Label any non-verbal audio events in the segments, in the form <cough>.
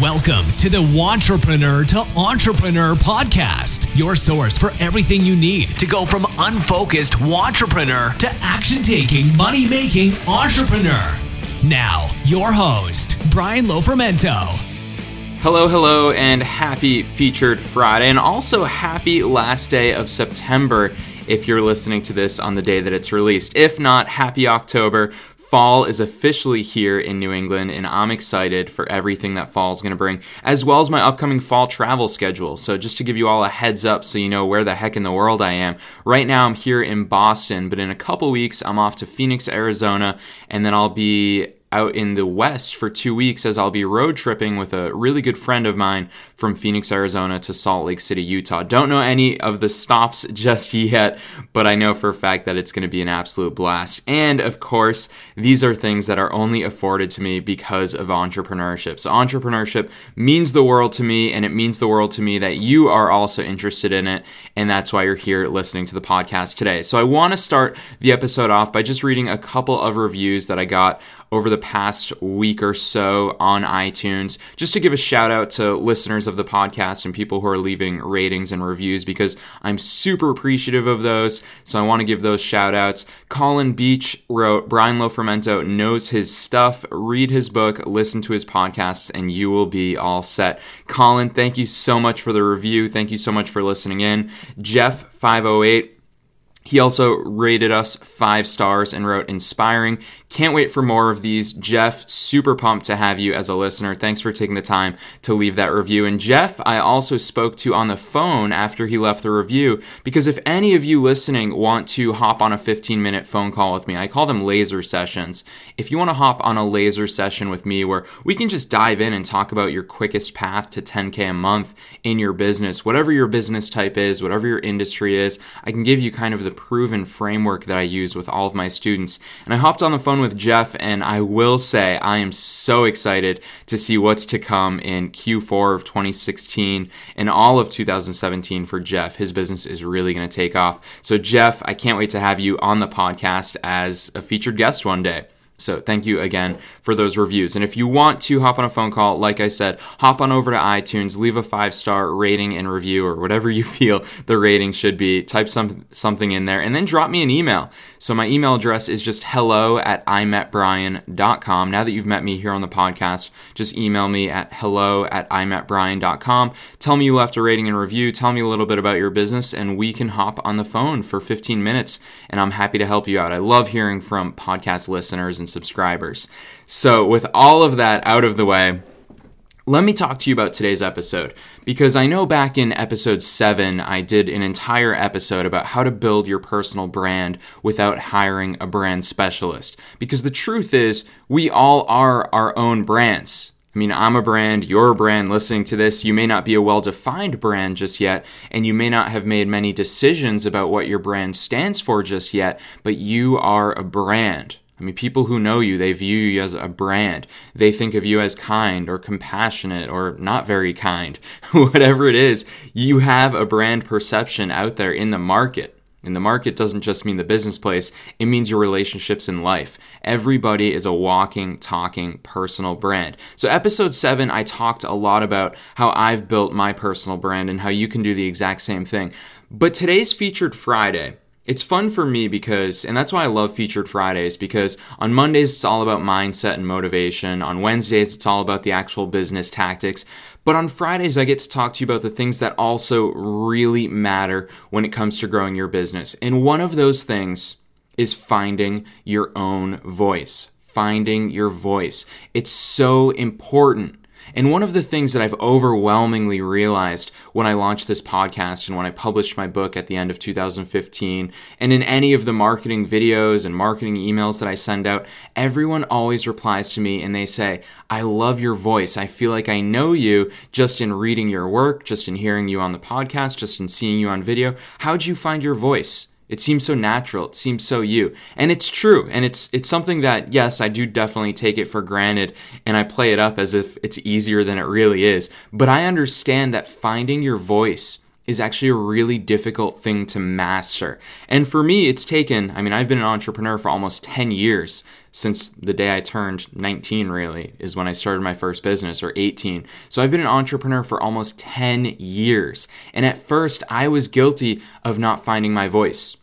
Welcome to the Wantrepreneur to Entrepreneur podcast, your source for everything you need to go from unfocused entrepreneur to action taking, money making entrepreneur. Now, your host, Brian Lofermento. Hello, hello, and happy Featured Friday, and also happy last day of September if you're listening to this on the day that it's released. If not, happy October. Fall is officially here in New England, and I'm excited for everything that fall is going to bring, as well as my upcoming fall travel schedule. So, just to give you all a heads up so you know where the heck in the world I am, right now I'm here in Boston, but in a couple weeks I'm off to Phoenix, Arizona, and then I'll be out in the West for two weeks as I'll be road tripping with a really good friend of mine from Phoenix, Arizona to Salt Lake City, Utah. Don't know any of the stops <laughs> just yet, but I know for a fact that it's going to be an absolute blast. And of course, these are things that are only afforded to me because of entrepreneurship. So, entrepreneurship means the world to me, and it means the world to me that you are also interested in it. And that's why you're here listening to the podcast today. So, I want to start the episode off by just reading a couple of reviews that I got over the past week or so on iTunes, just to give a shout out to listeners of the podcast and people who are leaving ratings and reviews because I'm super appreciative of those. So I want to give those shout outs. Colin Beach wrote, Brian Lofermento knows his stuff. Read his book, listen to his podcasts, and you will be all set. Colin, thank you so much for the review. Thank you so much for listening in. Jeff508, he also rated us five stars and wrote inspiring. Can't wait for more of these. Jeff, super pumped to have you as a listener. Thanks for taking the time to leave that review. And Jeff, I also spoke to on the phone after he left the review because if any of you listening want to hop on a 15 minute phone call with me, I call them laser sessions. If you want to hop on a laser session with me where we can just dive in and talk about your quickest path to 10K a month in your business, whatever your business type is, whatever your industry is, I can give you kind of the proven framework that I use with all of my students. And I hopped on the phone with Jeff, and I will say I am so excited to see what's to come in Q4 of 2016 and all of 2017 for Jeff. His business is really going to take off. So, Jeff, I can't wait to have you on the podcast as a featured guest one day. So thank you again for those reviews. And if you want to hop on a phone call, like I said, hop on over to iTunes, leave a five star rating and review or whatever <laughs> you feel the rating should be. Type some something in there and then drop me an email. So my email address is just hello at imetbrian.com. Now that you've met me here on the podcast, just email me at hello at imetbrian.com. Tell me you left a rating and review. Tell me a little bit about your business and we can hop on the phone for 15 minutes and I'm happy to help you out. I love hearing from podcast listeners and subscribers. So, with all of that out of the way, let me talk to you about today's episode because I know back in episode 7 I did an entire episode about how to build your personal brand without hiring a brand specialist. Because the truth is, we all are our own brands. I mean, I'm a brand, you're a brand listening to this. You may not be a well defined brand just yet, and you may not have made many decisions about what your brand stands for just yet, but you are a brand. I mean, people who know you, they view you as a brand. They think of you as kind or compassionate or not very kind. <laughs> Whatever it is, you have a brand perception out there in the market. And the market doesn't just mean the business place, it means your relationships in life. Everybody is a walking, talking personal brand. So, episode seven, I talked a lot about how I've built my personal brand and how you can do the exact same thing. But today's featured Friday, it's fun for me because, and that's why I love Featured Fridays, because on Mondays it's all about mindset and motivation. On Wednesdays it's all about the actual business tactics. But on Fridays I get to talk to you about the things that also really matter when it comes to growing your business. And one of those things is finding your own voice. Finding your voice. It's so important and one of the things that I've overwhelmingly realized when I launched this podcast and when I published my book at the end of 2015, and in any of the marketing videos and marketing emails that I send out, everyone always replies to me and they say, I love your voice. I feel like I know you just in reading your work, just in hearing you on the podcast, just in seeing you on video. How'd you find your voice? It seems so natural. It seems so you. And it's true. And it's it's something that yes, I do definitely take it for granted and I play it up as if it's easier than it really is. But I understand that finding your voice is actually a really difficult thing to master. And for me, it's taken, I mean, I've been an entrepreneur for almost 10 years since the day I turned 19, really, is when I started my first business, or 18. So I've been an entrepreneur for almost 10 years. And at first, I was guilty of not finding my voice.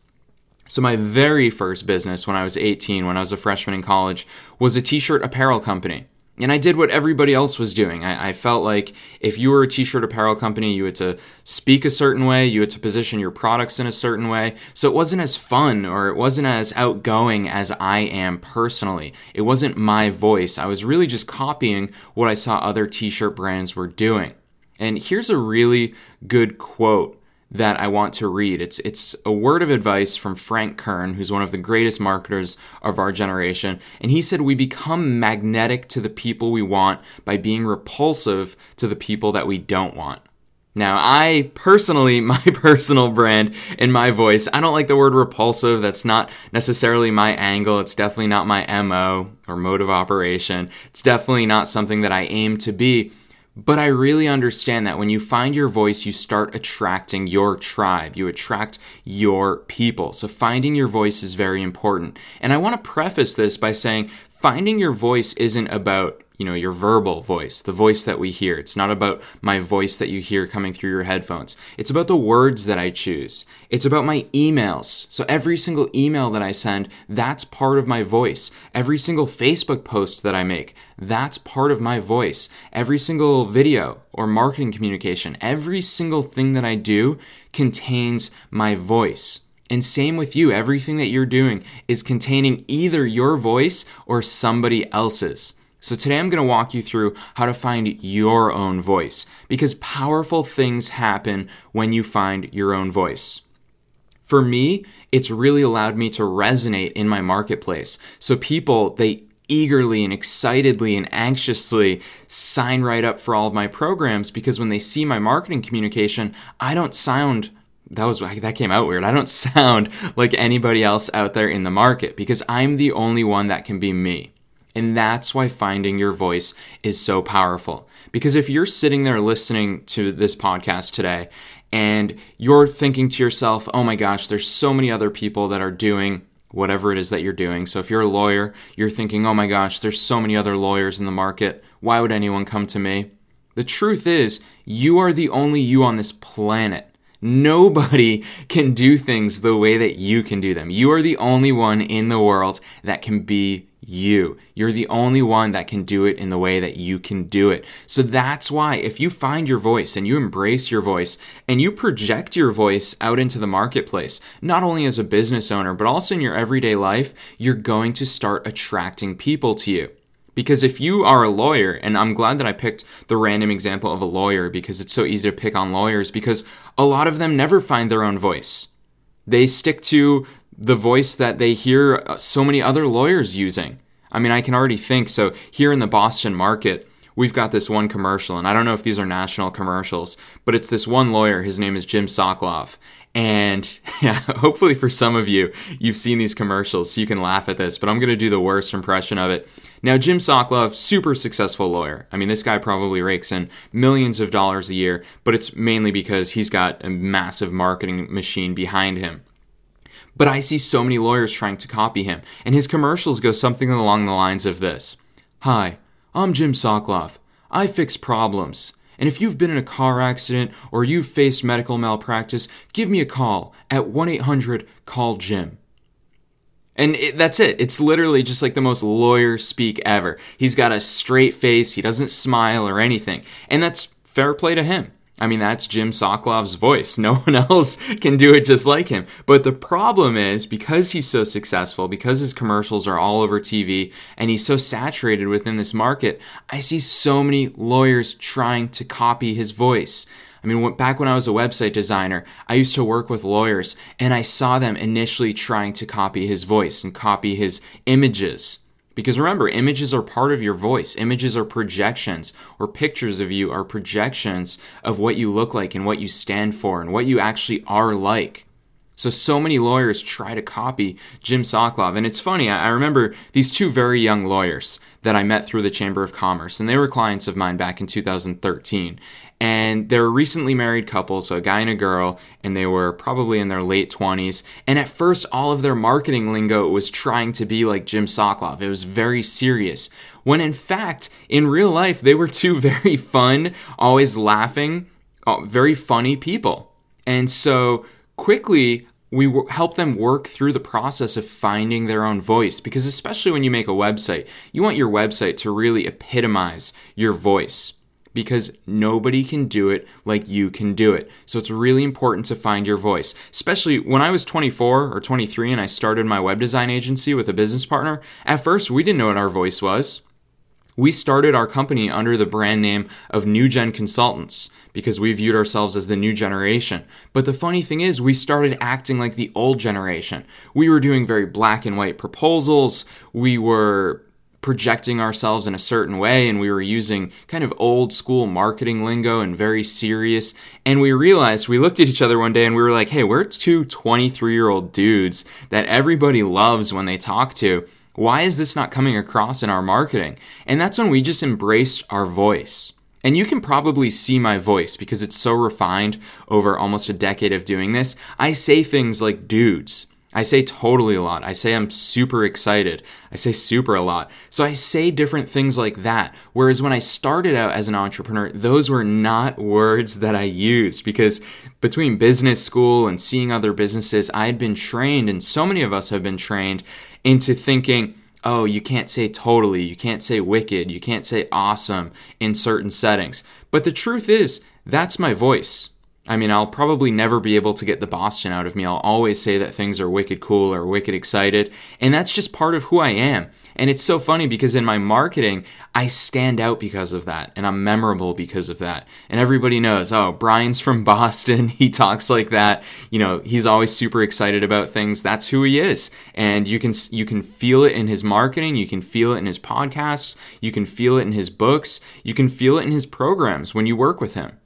So, my very first business when I was 18, when I was a freshman in college, was a t shirt apparel company. And I did what everybody else was doing. I, I, felt like if you were a t shirt apparel company, you had to speak a certain way, you had to position your products in a certain way. So it wasn't as fun or it wasn't as outgoing as I am personally. It wasn't my voice. I was really just copying what I saw other t shirt brands were doing. And here's a really good quote that I want to read. It's it's a word of advice from Frank Kern, who's one of the greatest marketers of our generation, and he said we become magnetic to the people we want by being repulsive to the people that we don't want. Now, I personally, <laughs> my personal brand and my voice, I don't like the word repulsive. That's not necessarily my angle. It's definitely not my MO or mode of operation. It's definitely not something that I aim to be. But I really understand that when you find your voice, you start attracting your tribe. You attract your people. So finding your voice is very important. And I want to preface this by saying finding your voice isn't about you know, your verbal voice, the voice that we hear. It's not about my voice that you hear coming through your headphones. It's about the words that I choose. It's about my emails. So every single email that I send, that's part of my voice. Every single Facebook post that I make, that's part of my voice. Every single video or marketing communication, every single thing that I do contains my voice. And same with you. Everything that you're doing is containing either your voice or somebody else's. So today I'm going to walk you through how to find your own voice because powerful things happen when you find your own voice. For me, it's really allowed me to resonate in my marketplace. So people, they eagerly and excitedly and anxiously sign right up for all of my programs because when they see my marketing communication, I don't sound that was that came out weird. I don't <laughs> sound like anybody else out there in the market because I'm the only one that can be me. And that's why finding your voice is so powerful. Because if you're sitting there listening to this podcast today and you're thinking to yourself, oh my gosh, there's so many other people that are doing whatever it is that you're doing. So if you're a lawyer, you're thinking, oh my gosh, there's so many other lawyers in the market. Why would anyone come to me? The truth is, you are the only you on this planet. Nobody <laughs> can do things the way that you can do them. You are the only one in the world that can be you. You're the only one that can do it in the way that you can do it. So that's why if you find your voice and you embrace your voice and you project your voice out into the marketplace, not only as a business owner, but also in your everyday life, you're going to start attracting people to you. Because if you are a lawyer, and I'm glad that I picked the random example of a lawyer because it's so easy to pick on lawyers because a lot of them never find their own voice. They stick to the voice that they hear uh, so many other lawyers using. I mean, I can already think. So here in the Boston market, we've got this one commercial, and I don't know if these are national commercials, but it's this one lawyer. His name is Jim Sokolove. And <laughs> yeah, hopefully for some of you, you've seen these commercials, so you can laugh at this, but I'm going to do the worst impression of it. Now, Jim Sokolove, super successful lawyer. I mean, this guy probably rakes in millions of dollars a year, but it's mainly because he's got a massive marketing machine behind him. But I see so many lawyers trying to copy him, and his commercials go something along the lines of this Hi, I'm Jim Sokolove. I fix problems. And if you've been in a car accident or you've faced medical malpractice, give me a call at 1 800 Call Jim. And it, that's it. It's literally just like the most lawyer speak ever. He's got a straight face, he doesn't smile or anything. And that's fair play to him. I mean, that's Jim Sokolove's voice. <laughs> No one else can do it just like him. But the problem is because he's so successful, because his commercials are all over TV, and he's so saturated within this market, I see so many lawyers trying to copy his voice. I mean, back when I was a website designer, I used to work with lawyers, and I saw them initially trying to copy his voice and copy his images. Because remember, images are part of your voice. Images are projections, or pictures of you are projections of what you look like and what you stand for and what you actually are like. So, so many lawyers try to copy Jim Sokolove. And it's funny, I remember these two very young lawyers that I met through the Chamber of Commerce, and they were clients of mine back in 2013. And they're a recently married couple, so a guy and a girl, and they were probably in their late 20s. And at first, all of their marketing lingo was trying to be like Jim Sokolove. It was very serious. When in fact, in real life, they were two <laughs> very fun, always laughing, uh, very funny people. And so, quickly we help them work through the process of finding their own voice because especially when you make a website you want your website to really epitomize your voice because nobody can do it like you can do it. So it's really important to find your voice. Especially when I was 24 or 23 and I started my web design agency with a business partner, at first we didn't know what our voice was. We started our company under the brand name of New Gen Consultants because we viewed ourselves as the new generation. But the funny thing is, we started acting like the old generation. We were doing very black and white proposals. We were projecting ourselves in a certain way and we were using kind of old school marketing lingo and very serious. And we realized, we looked at each other one day and we were like, hey, we're two 23 year old dudes that everybody loves when they talk to why is this not coming across in our marketing? And that's when we just embraced our voice. And you can probably see my voice because it's so refined over almost a decade of doing this. I say things like dudes. I say totally a lot. I say I'm super excited. I say super a lot. So I say different things like that. Whereas when I started out as an entrepreneur, those were not words that I used because between business school and seeing other businesses, I had been trained, and so many of us have been trained into thinking, oh, you can't say totally, you can't say wicked, you can't say awesome in certain settings. But the truth is, that's my voice. I mean, I'll probably never be able to get the Boston out of me. I'll always say that things are wicked cool or wicked excited. And that's just part of who I am. And it's so funny because in my marketing, I stand out because of that. And I'm memorable because of that. And everybody knows, oh, Brian's from <laughs> Boston. He talks like that. You know, he's always super excited about things. That's who he is. And you can, you can feel it in his marketing. You can feel it in his podcasts. You can feel it in his books. You can feel it in his programs when you work with him.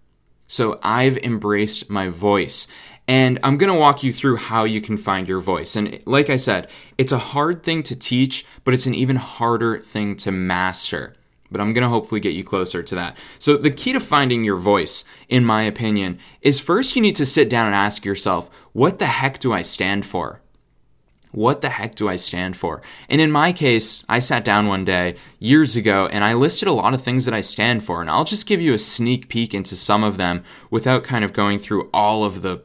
So I've embraced my voice. And I'm going to walk you through how you can find your voice. And like I said, it's a hard thing to teach, but it's an even harder thing to master. But I'm going to hopefully get you closer to that. So, the key to finding your voice, in my opinion, is first you need to sit down and ask yourself, what the heck do I stand for? What the heck do I stand for? And in my case, I sat down one day years ago and I listed a lot of things that I stand for. And I'll just give you a sneak peek into some of them without kind of going through all of the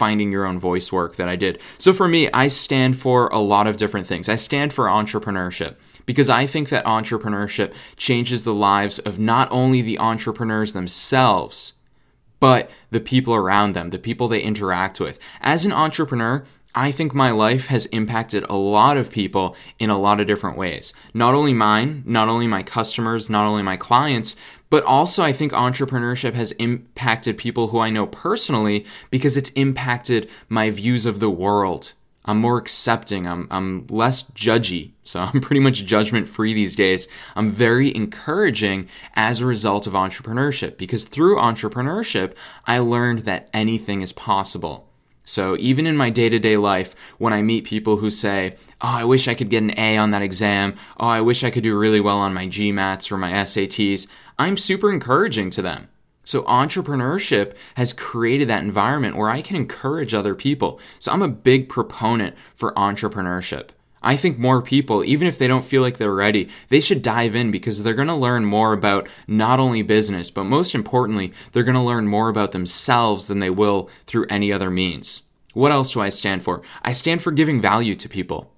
finding your own voice work that I did. So for me, I stand for a lot of different things. I stand for entrepreneurship because I think that entrepreneurship changes the lives of not only the entrepreneurs themselves, but the people around them, the people they interact with. As an entrepreneur, I think my life has impacted a lot of people in a lot of different ways. Not only mine, not only my customers, not only my clients, but also I think entrepreneurship has impacted people who I know personally because it's impacted my views of the world. I'm more accepting. I'm, I'm less judgy. So <laughs> I'm pretty much judgment free these days. I'm very encouraging as a result of entrepreneurship because through entrepreneurship, I learned that anything is possible. So even in my day to day life, when I meet people who say, Oh, I wish I could get an A on that exam. Oh, I wish I could do really well on my GMATs or my SATs, I'm super encouraging to them. So entrepreneurship has created that environment where I can encourage other people. So I'm a big proponent for entrepreneurship. I think more people, even if they don't feel like they're ready, they should dive in because they're going to learn more about not only business, but most importantly, they're going to learn more about themselves than they will through any other means. What else do I stand for? I stand for giving value to people.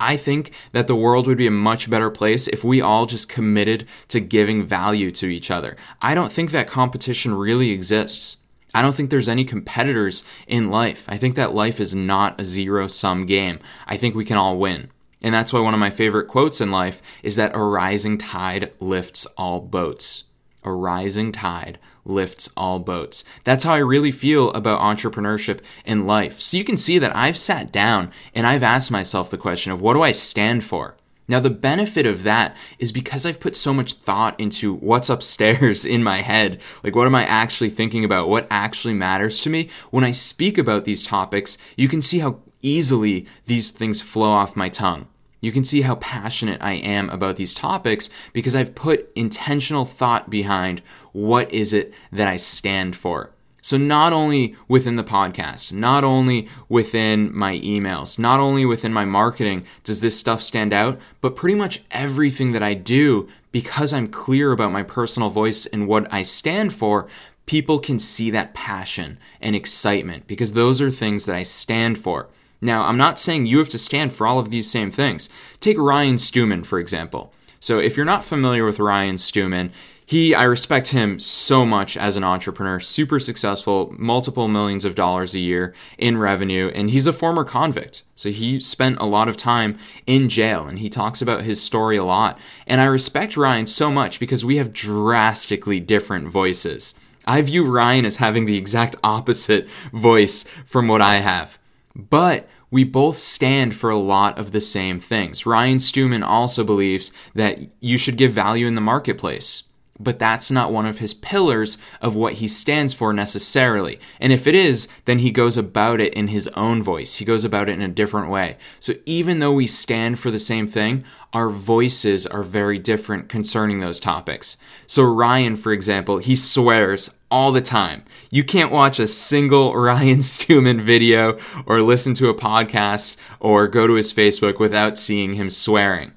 I think that the world would be a much better place if we all just committed to giving value to each other. I don't think that competition really exists. I don't think there's any competitors in life. I think that life is not a zero sum game. I think we can all win. And that's why one of my favorite quotes in life is that a rising tide lifts all boats. A rising tide lifts all boats. That's how I really feel about entrepreneurship in life. So you can see that I've sat down and I've asked myself the question of what do I stand for? Now, the benefit of that is because I've put so much thought into what's upstairs in my head. Like, what am I actually thinking about? What actually matters to me? When I speak about these topics, you can see how easily these things flow off my tongue. You can see how passionate I am about these topics because I've put intentional thought behind what is it that I stand for. So, not only within the podcast, not only within my emails, not only within my marketing does this stuff stand out, but pretty much everything that I do, because I'm clear about my personal voice and what I stand for, people can see that passion and excitement because those are things that I stand for. Now, I'm not saying you have to stand for all of these same things. Take Ryan Stewman, for example. So, if you're not familiar with Ryan Stewman, he I respect him so much as an entrepreneur, super successful, multiple millions of dollars a year in revenue, and he's a former convict. So he spent a lot of time in jail and he talks about his story a lot. And I respect Ryan so much because we have drastically different voices. I view Ryan as having the exact opposite voice from what I have. But we both stand for a lot of the same things. Ryan Stewman also believes that you should give value in the marketplace but that's not one of his pillars of what he stands for necessarily. And if it is, then he goes about it in his own voice. He goes about it in a different way. So even though we stand for the same thing, our voices are very different concerning those topics. So Ryan, for example, he swears all the time. You can't watch a single <laughs> Ryan Stewman video or listen to a podcast or go to his Facebook without seeing him swearing.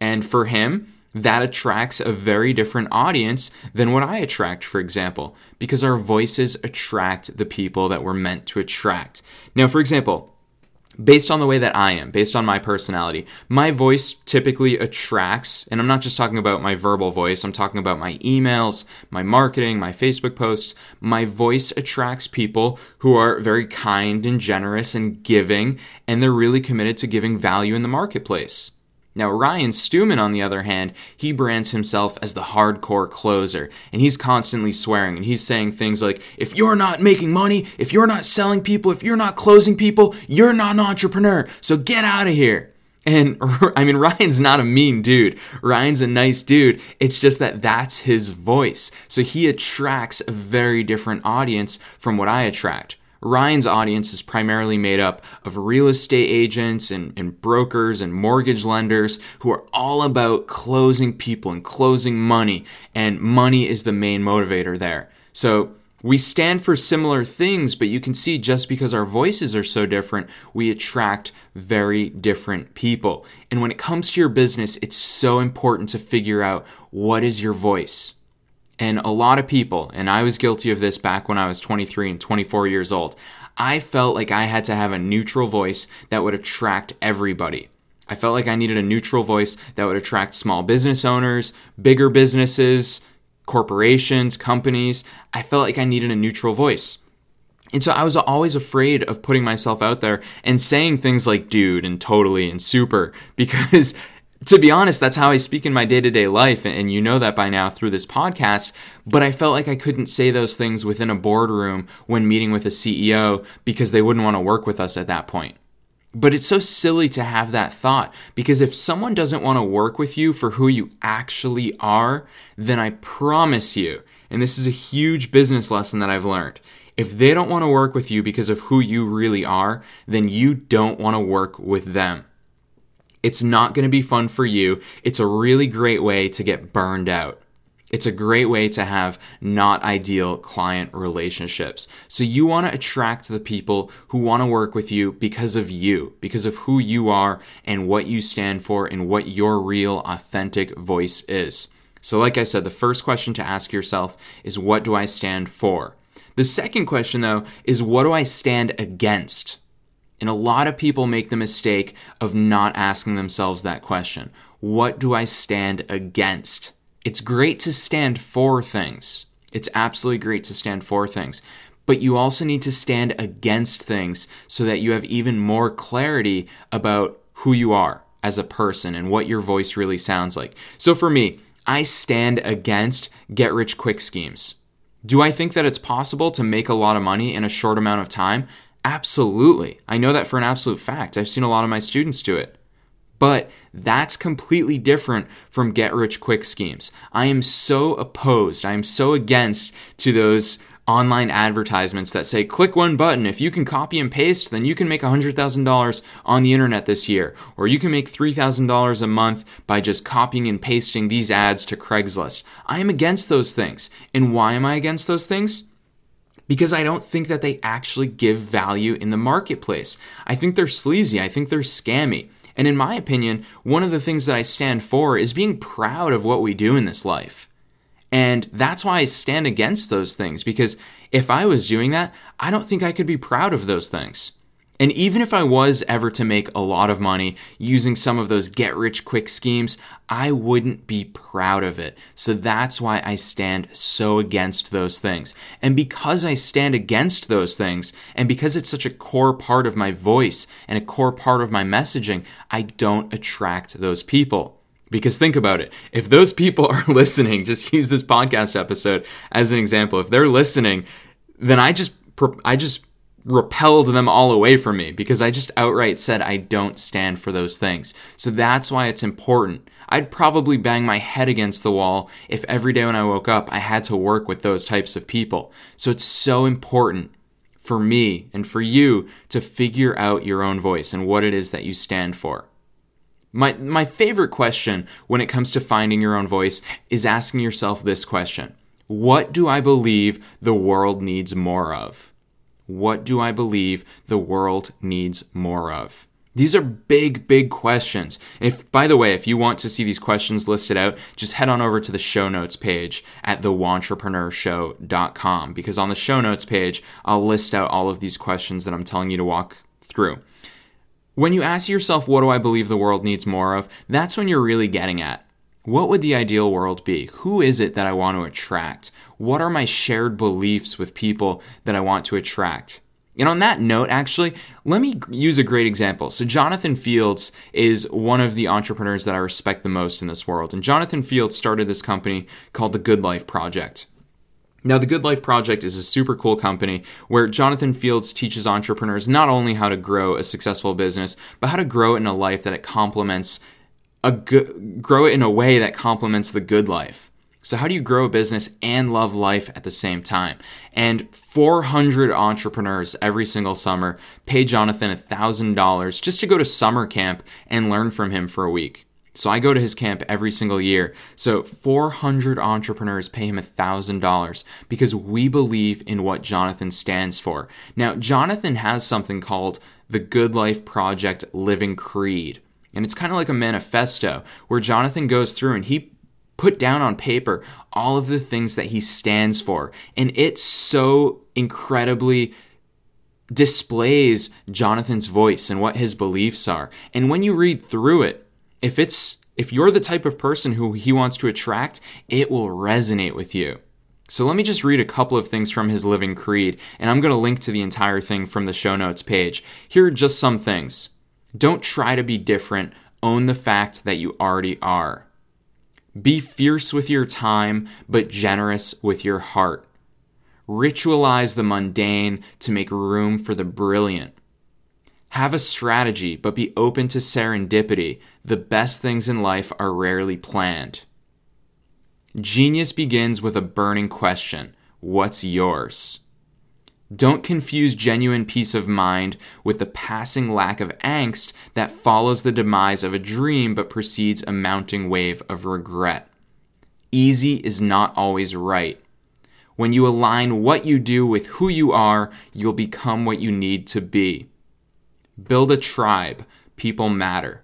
And for him, that attracts a very different audience than what I attract, for example, because our voices attract the people that we're meant to attract. Now, for example, based on the way that I am, based on my personality, my voice typically attracts, and I'm not just talking about my verbal voice, I'm talking about my emails, my marketing, my Facebook posts. My voice attracts people who are very kind and generous and giving, and they're really committed to giving value in the marketplace. Now, Ryan Stewman, on the other hand, he brands himself as the hardcore closer, and he's constantly swearing, and he's saying things like, if you're not making money, if you're not selling people, if you're not closing people, you're not an entrepreneur, so get out of here. And <laughs> I mean, Ryan's not a mean dude. Ryan's a nice dude. It's just that that's his voice. So he attracts a very different audience from what I attract. Ryan's audience is primarily made up of real estate agents and, and, brokers and mortgage lenders who are all about closing people and closing money, and money is the main motivator there. So we stand for similar things, but you can see just because our voices are so different, we attract very different people. And when it comes to your business, it's so important to figure out what is your voice. And a lot of people, and I was guilty of this back when I was 23 and 24 years old, I felt like I had to have a neutral voice that would attract everybody. I felt like I needed a neutral voice that would attract small business owners, bigger businesses, corporations, companies. I felt like I needed a neutral voice. And so I was always afraid of putting myself out there and saying things like dude and totally and super <laughs> because to be honest, that's how I speak in my day to day life, and you know that by now through this podcast. But I felt like I couldn't say those things within a boardroom when meeting with a CEO because they wouldn't want to work with us at that point. But it's so silly to have that thought because if someone doesn't want to work with you for who you actually are, then I promise you, and this is a huge business lesson that I've learned. If they don't want to work with you because of who you really are, then you don't want to work with them. It's not going to be fun for you. It's a really great way to get burned out. It's a great way to have not ideal client relationships. So, you want to attract the people who want to work with you because of you, because of who you are and what you stand for and what your real, authentic voice is. So, like I said, the first question to ask yourself is what do I stand for? The second question, though, is what do I stand against? And a lot of people make the mistake of not asking themselves that question What do I stand against? It's great to stand for things. It's absolutely great to stand for things. But you also need to stand against things so that you have even more clarity about who you are as a person and what your voice really sounds like. So for me, I stand against get rich quick schemes. Do I think that it's possible to make a lot of money in a short amount of time? Absolutely. I know that for an absolute fact. I've seen a lot of my students do it. But that's completely different from get rich quick schemes. I am so opposed, I am so against to those online advertisements that say click one button if you can copy and paste then you can make $100000 on the internet this year or you can make $3000 a month by just copying and pasting these ads to craigslist i am against those things and why am i against those things because I don't think that they actually give value in the marketplace. I think they're sleazy. I think they're scammy. And in my opinion, one of the things that I stand for is being proud of what we do in this life. And that's why I stand against those things because if I was doing that, I don't think I could be proud of those things. And even if I was ever to make a lot of money using some of those get rich quick schemes, I wouldn't be proud of it. So that's why I stand so against those things. And because I stand against those things, and because it's such a core part of my voice and a core part of my messaging, I don't attract those people. Because think about it. If those people <laughs> are listening, just use this podcast episode as an example. If they're listening, then I just I just repelled them all away from me because I just outright said I don't stand for those things. So that's why it's important. I'd probably bang my head against the wall if every day when I woke up I had to work with those types of people. So it's so important for me and for you to figure out your own voice and what it is that you stand for. My, my favorite question when it comes to finding your own voice is asking yourself this question What do I believe the world needs more of? What do I believe the world needs more of? These are big, big questions. If, by the way, if you want to see these questions listed out, just head on over to the show notes page at thewantrepreneurshow.com because on the show notes page, I'll list out all of these questions that I'm telling you to walk through. When you ask yourself, what do I believe the world needs more of? That's when you're really getting at. What would the ideal world be? Who is it that I want to attract? What are my shared beliefs with people that I want to attract? And on that note, actually, let me use a great example. So, Jonathan Fields is one of the entrepreneurs that I respect the most in this world. And Jonathan Fields started this company called the Good Life Project. Now, the Good Life Project is a super cool company where Jonathan Fields teaches entrepreneurs not only how to grow a successful business, but how to grow it in a life that it complements a grow it in a way that complements the good life. So, how do you grow a business and love life at the same time? And 400 entrepreneurs every single summer pay Jonathan $1,000 just to go to summer camp and learn from him for a week. So I go to his camp every single year. So 400 entrepreneurs pay him $1,000 because we believe in what Jonathan stands for. Now, Jonathan has something called the Good Life Project Living Creed. And it's kind of like a manifesto where Jonathan goes through and he put down on paper all of the things that he stands for. And it so incredibly displays Jonathan's voice and what his beliefs are. And when you read through it, if it's if you're the type of person who he wants to attract, it will resonate with you. So let me just read a couple of things from his living creed, and I'm going to link to the entire thing from the show notes page. Here are just some things. Don't try to be different, own the fact that you already are. Be fierce with your time, but generous with your heart. Ritualize the mundane to make room for the brilliant. Have a strategy, but be open to serendipity. The best things in life are rarely planned. Genius begins with a burning question What's yours? Don't confuse genuine peace of mind with the passing lack of angst that follows the demise of a dream but precedes a mounting wave of regret. Easy is not always right. When you align what you do with who you are, you'll become what you need to be build a tribe, people matter.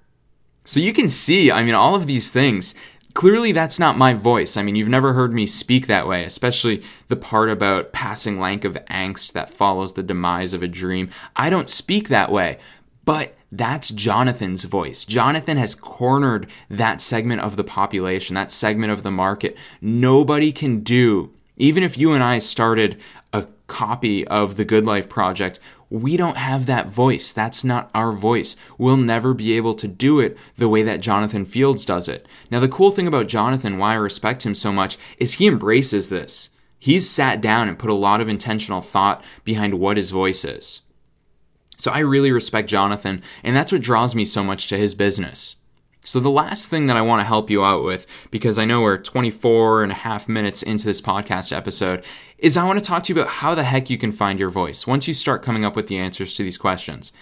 So you can see, I mean, all of these things. Clearly, that's not my voice. I mean, you've never heard me speak that way, especially the part about passing lank of angst that follows the demise of a dream. I don't speak that way, but that's Jonathan's voice. Jonathan has cornered that segment of the population, that segment of the market. Nobody can do, even if you and I started a copy of the Good Life Project, we don't have that voice. That's not our voice. We'll never be able to do it the way that Jonathan Fields does it. Now, the cool thing about Jonathan, why I respect him so much, is he embraces this. He's sat down and put a lot of intentional thought behind what his voice is. So I really respect Jonathan, and that's what draws me so much to his business. So, the last thing that I want to help you out with, because I know we're 24 and a half minutes into this podcast episode, is I want to talk to you about how the heck you can find your voice once you start coming up with the answers to these questions.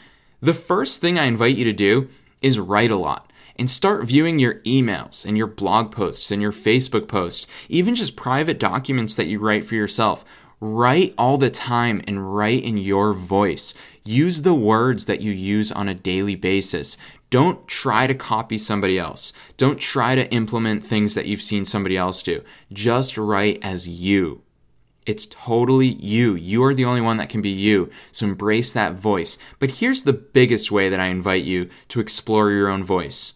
The first thing I invite you to do is write a lot and start viewing your emails and your blog posts and your Facebook posts, even just private documents that you write for yourself. Write all the time and write in your voice. Use the words that you use on a daily basis. Don't try to copy somebody else. Don't try to implement things that you've seen somebody else do. Just write as you. It's totally you. You are the only one that can be you. So embrace that voice. But here's the biggest way that I invite you to explore your own voice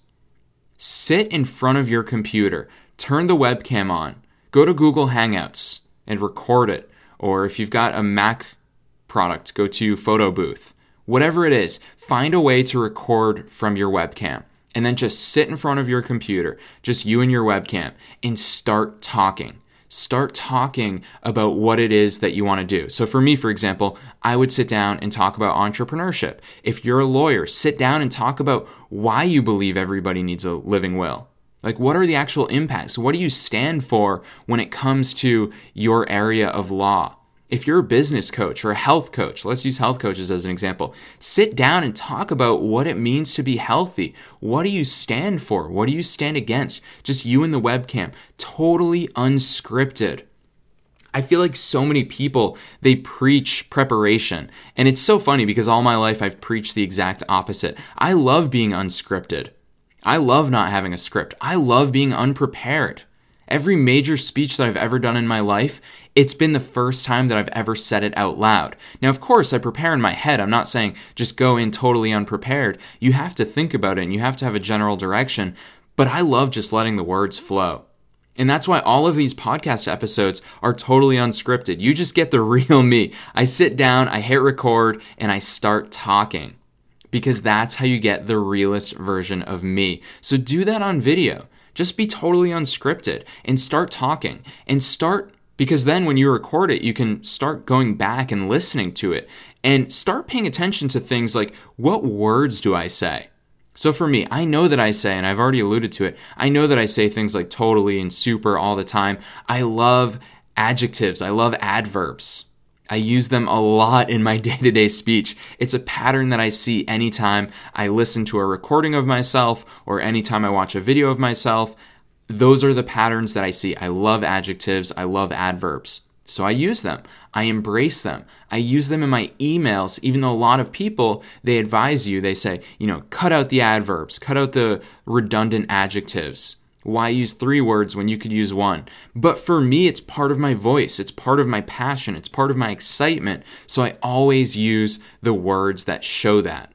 sit in front of your computer, turn the webcam on, go to Google Hangouts and record it. Or if you've got a Mac product, go to Photo Booth. Whatever it is, find a way to record from your webcam. And then just sit in front of your computer, just you and your webcam, and start talking start talking about what it is that you want to do. So, for me, for example, I would sit down and talk about entrepreneurship. If you're a lawyer, sit down and talk about why you believe everybody needs a living will. Like, what are the actual impacts? What do you stand for when it comes to your area of law? If you're a business coach or a health coach, let's use health coaches as an example, sit down and talk about what it means to be healthy. What do you stand for? What do you stand against? Just you and the webcam, totally unscripted. I feel like so many people they preach preparation and it's so funny because all my life I've preached the exact opposite. I love being unscripted. I love not having a script. I love being unprepared. Every major speech that I've ever done in my life, it's been the first time that I've ever said it out loud. Now, of course, I prepare in my head. I'm not saying just go in totally unprepared. You have to think about it and you have to have a general direction. But I love just letting the words flow. And that's why all of these podcast episodes are totally unscripted. You just get the <laughs> real me. I sit down, I hit record, and I start talking because that's how you get the realest version of me. So do that on video. Just be totally unscripted and start talking and start because then when you record it, you can start going back and listening to it and start paying attention to things like what words do I say? So for me, I know that I say, and I've already alluded to it, I know that I say things like totally and super all the time. I love adjectives, I love adverbs. I use them a lot in my day to day speech. It's a pattern that I see anytime I listen to a recording of myself or anytime I watch a video of myself. Those are the patterns that I see. I love adjectives, I love adverbs. So I use them. I embrace them. I use them in my emails, even though a lot of people, they advise you, they say, you know, cut out the adverbs, cut out the redundant adjectives. Why use three words when you could use one? But for me, it's part of my voice. It's part of my passion. It's part of my excitement. So I always use the words that show that.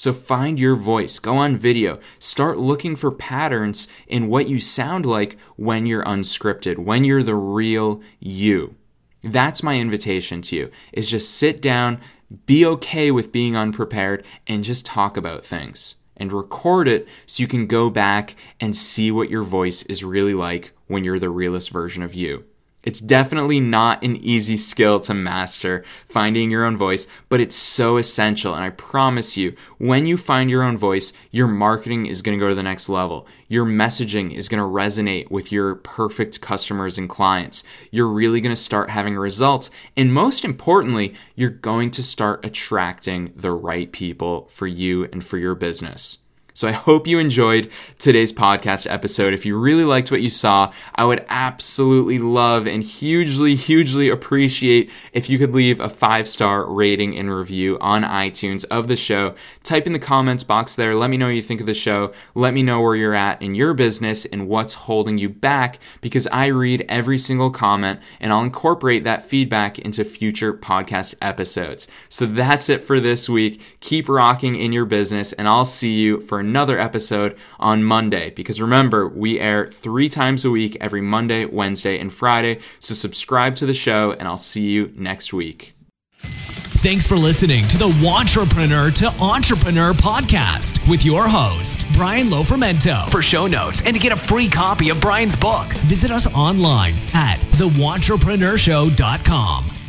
So find your voice, go on video, start looking for patterns in what you sound like when you're unscripted, when you're the real you. That's my invitation to you is just sit down, be okay with being unprepared and just talk about things and record it so you can go back and see what your voice is really like when you're the realest version of you. It's definitely not an easy skill to master, finding your own voice, but it's so essential. And I promise you, when you find your own voice, your marketing is going to go to the next level. Your messaging is going to resonate with your perfect customers and clients. You're really going to start having results. And most importantly, you're going to start attracting the right people for you and for your business. So I hope you enjoyed today's podcast episode. If you really liked what you saw, I would absolutely love and hugely, hugely appreciate if you could leave a five star rating and review on iTunes of the show. Type in the comments box there. Let me know what you think of the show. Let me know where you're at in your business and what's holding you back because I read every single comment and I'll incorporate that feedback into future podcast episodes. So that's it for this week. Keep rocking in your business and I'll see you for another episode on Monday. Because remember, we air three times a week every Monday, Wednesday, and Friday. So subscribe to the show, and I'll see you next week. Thanks for listening to the Wantrepreneur to Entrepreneur podcast with your host, Brian Lofermento. For show notes and to get a free copy of Brian's book, visit us online at thewantrepreneurShow.com.